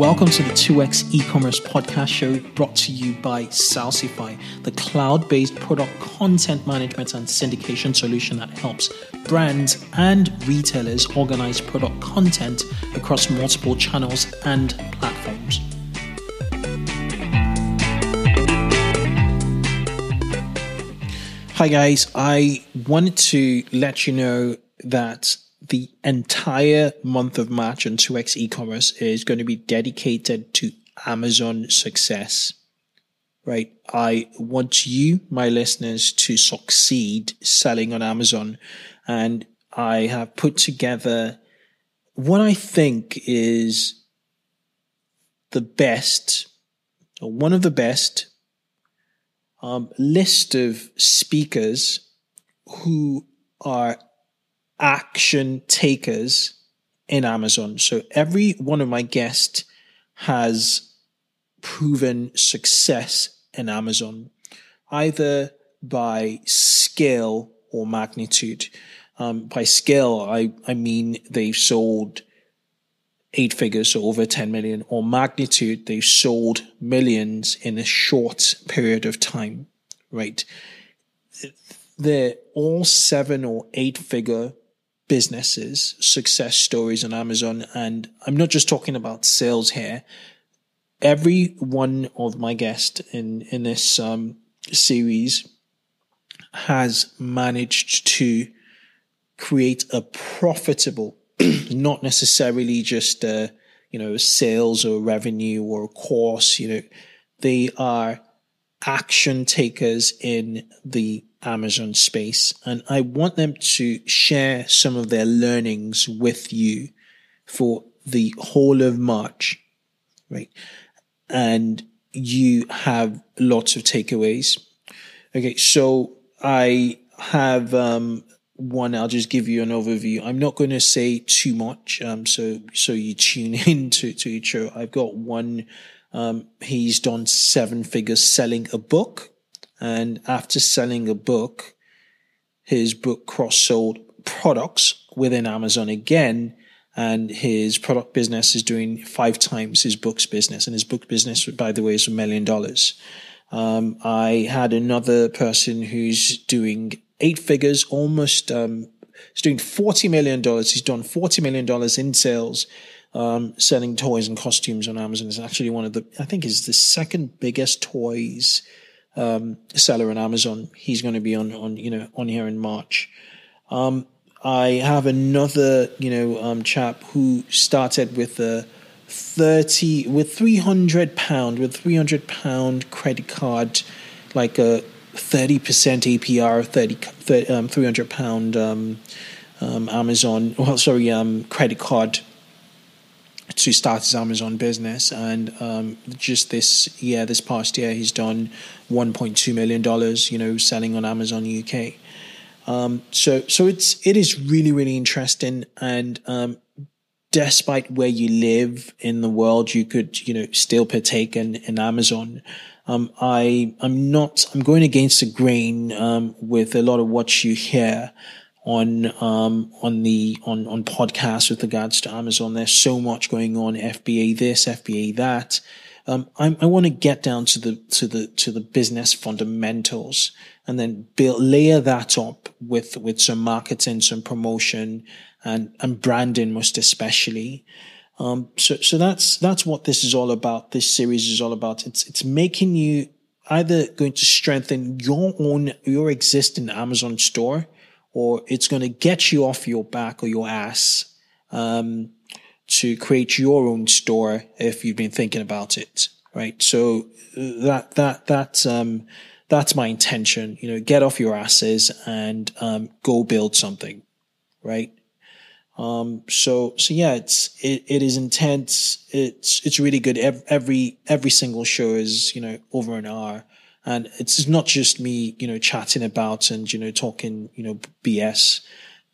Welcome to the 2x e-commerce podcast show brought to you by Salsify, the cloud-based product content management and syndication solution that helps brands and retailers organize product content across multiple channels and platforms. Hi guys, I wanted to let you know that the entire month of March on 2x e-commerce is going to be dedicated to Amazon success. Right? I want you, my listeners, to succeed selling on Amazon. And I have put together what I think is the best, or one of the best um, list of speakers who are action takers in Amazon. So every one of my guests has proven success in Amazon, either by scale or magnitude. Um, by scale, I, I mean they've sold eight figures, so over 10 million, or magnitude, they've sold millions in a short period of time, right? They're all seven or eight figure businesses, success stories on Amazon. And I'm not just talking about sales here. Every one of my guests in, in this um, series has managed to create a profitable, not necessarily just a, you know, sales or revenue or course, you know, they are action takers in the Amazon space. And I want them to share some of their learnings with you for the whole of March, right? And you have lots of takeaways. Okay. So I have, um, one, I'll just give you an overview. I'm not going to say too much. Um, so, so you tune in to, to each show. I've got one, um, he's done seven figures selling a book and after selling a book, his book cross sold products within Amazon again. And his product business is doing five times his book's business. And his book business, by the way, is a million dollars. Um, I had another person who's doing eight figures, almost, um, he's doing $40 million. He's done $40 million in sales, um, selling toys and costumes on Amazon. It's actually one of the, I think is the second biggest toys um, seller on Amazon. He's going to be on, on, you know, on here in March. Um, I have another, you know, um, chap who started with a 30, with 300 pound, with 300 pound credit card, like a 30% APR, 30, 30 um, 300 pound, um, um, Amazon, well, sorry, credit card to start his Amazon business. And um, just this year, this past year, he's done 1.2 million dollars. You know, selling on Amazon UK. Um, so so it's it is really really interesting. And um, despite where you live in the world, you could you know still partake in in Amazon. Um, I I'm not I'm going against the grain um, with a lot of what you hear on um, on the on on podcasts with regards to Amazon. There's so much going on. FBA this, FBA that. Um, I, I want to get down to the to the to the business fundamentals and then build layer that up with with some marketing, some promotion, and and branding most especially. Um, so so that's that's what this is all about. This series is all about. It's it's making you either going to strengthen your own your existing Amazon store or it's going to get you off your back or your ass um, to create your own store if you've been thinking about it, right? So that that that um, that's my intention. You know, get off your asses and um, go build something, right? Um, so so yeah, it's it, it is intense. It's it's really good. Every every single show is you know over an hour. And it's not just me, you know, chatting about and, you know, talking, you know, BS,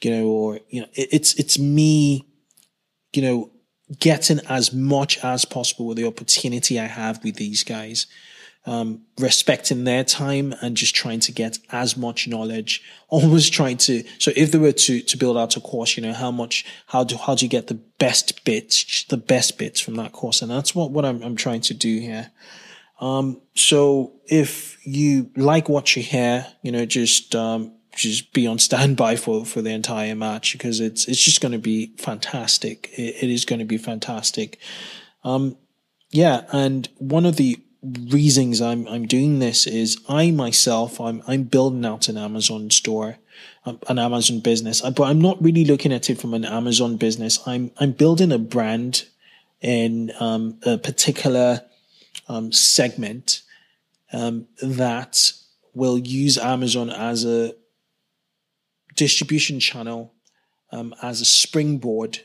you know, or, you know, it, it's, it's me, you know, getting as much as possible with the opportunity I have with these guys. um, respecting their time and just trying to get as much knowledge. Always trying to. So if they were to to build out a course, you know, how much, how do how do you get the best bits, the best bits from that course, and that's what what I'm I'm trying to do here. Um, so if you like what you hear, you know, just um, just be on standby for for the entire match because it's it's just going to be fantastic. it, it is going to be fantastic. Um, yeah, and one of the reasons I'm I'm doing this is I myself I'm I'm building out an Amazon store, um, an Amazon business, but I'm not really looking at it from an Amazon business. I'm I'm building a brand in um, a particular um, segment um, that will use Amazon as a distribution channel, um, as a springboard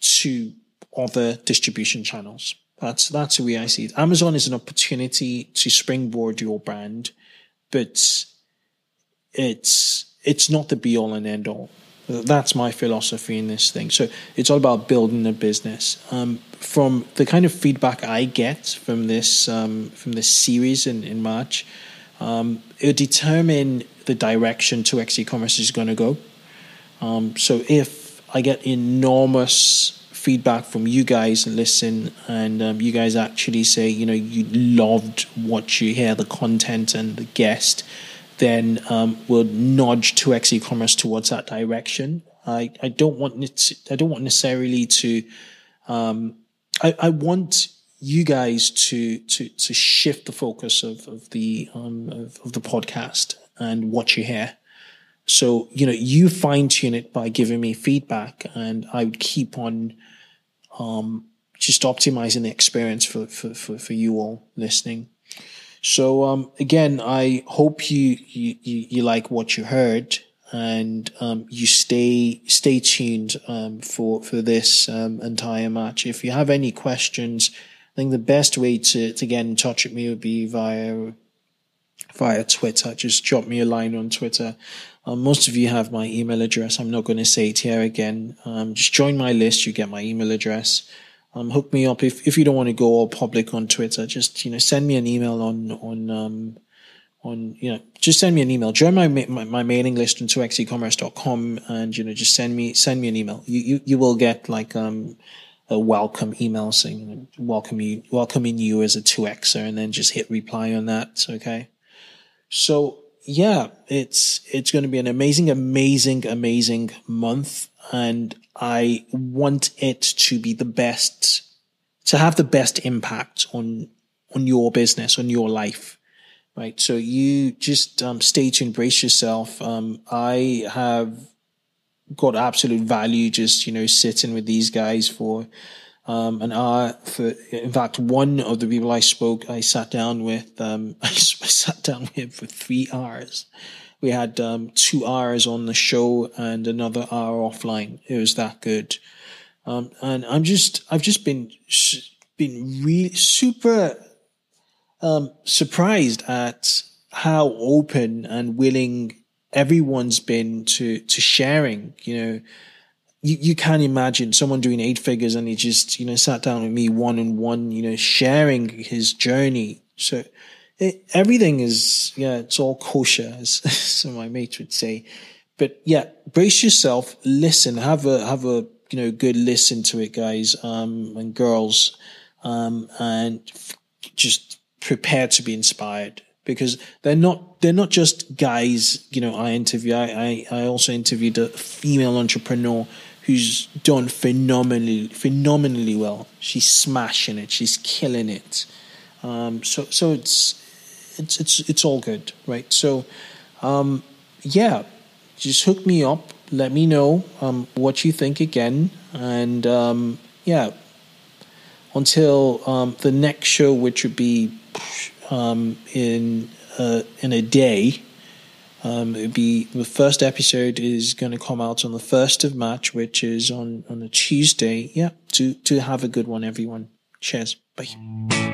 to other distribution channels. That's that's the way I see it. Amazon is an opportunity to springboard your brand, but it's it's not the be all and end all. That's my philosophy in this thing. So it's all about building a business. Um, from the kind of feedback I get from this um, from this series in in March, um, it'll determine the direction 2x e-commerce is going to go. Um, so if I get enormous feedback from you guys and listen and um, you guys actually say you know you loved what you hear the content and the guest then um, we'll nudge 2x e-commerce towards that direction i, I don't want it i don't want necessarily to um, I, I want you guys to to to shift the focus of of the um of, of the podcast and what you hear so you know you fine tune it by giving me feedback and i would keep on um, just optimizing the experience for, for, for, for you all listening. So, um, again, I hope you, you, you, like what you heard and, um, you stay, stay tuned, um, for, for this, um, entire match. If you have any questions, I think the best way to, to get in touch with me would be via, via Twitter. Just drop me a line on Twitter. Um, most of you have my email address. I'm not going to say it here again. Um, just join my list. You get my email address. Um, hook me up if, if you don't want to go all public on Twitter. Just you know, send me an email on on um, on you know, just send me an email. Join my my, my mailing list on 2xecommerce.com and you know, just send me send me an email. You you, you will get like um a welcome email saying welcome you welcoming you as a 2xer and then just hit reply on that. Okay. So yeah, it's it's going to be an amazing, amazing, amazing month, and I want it to be the best, to have the best impact on on your business, on your life, right? So you just um, stay tuned, brace yourself. Um, I have got absolute value just you know sitting with these guys for um, an hour. For in fact, one of the people I spoke, I sat down with. Um, I sat down with for three hours. We had um, two hours on the show and another hour offline. It was that good. Um, and I'm just, I've just been been really super um, surprised at how open and willing everyone's been to to sharing. You know you, you can imagine someone doing eight figures and he just, you know, sat down with me one on one, you know, sharing his journey. So it, everything is, yeah, it's all kosher, as so my mates would say. But yeah, brace yourself, listen, have a, have a, you know, good listen to it, guys, um, and girls, um, and just prepare to be inspired because they're not they're not just guys you know i interview i i, I also interviewed a female entrepreneur who's done phenomenally phenomenally well. She's smashing it. She's killing it. Um, so so it's it's it's it's all good, right? So um, yeah, just hook me up. Let me know um, what you think again, and um, yeah, until um, the next show, which would be um, in uh, in a day. Um, it'd be the first episode is going to come out on the first of March, which is on on a Tuesday. Yeah, to to have a good one, everyone. Cheers. Bye.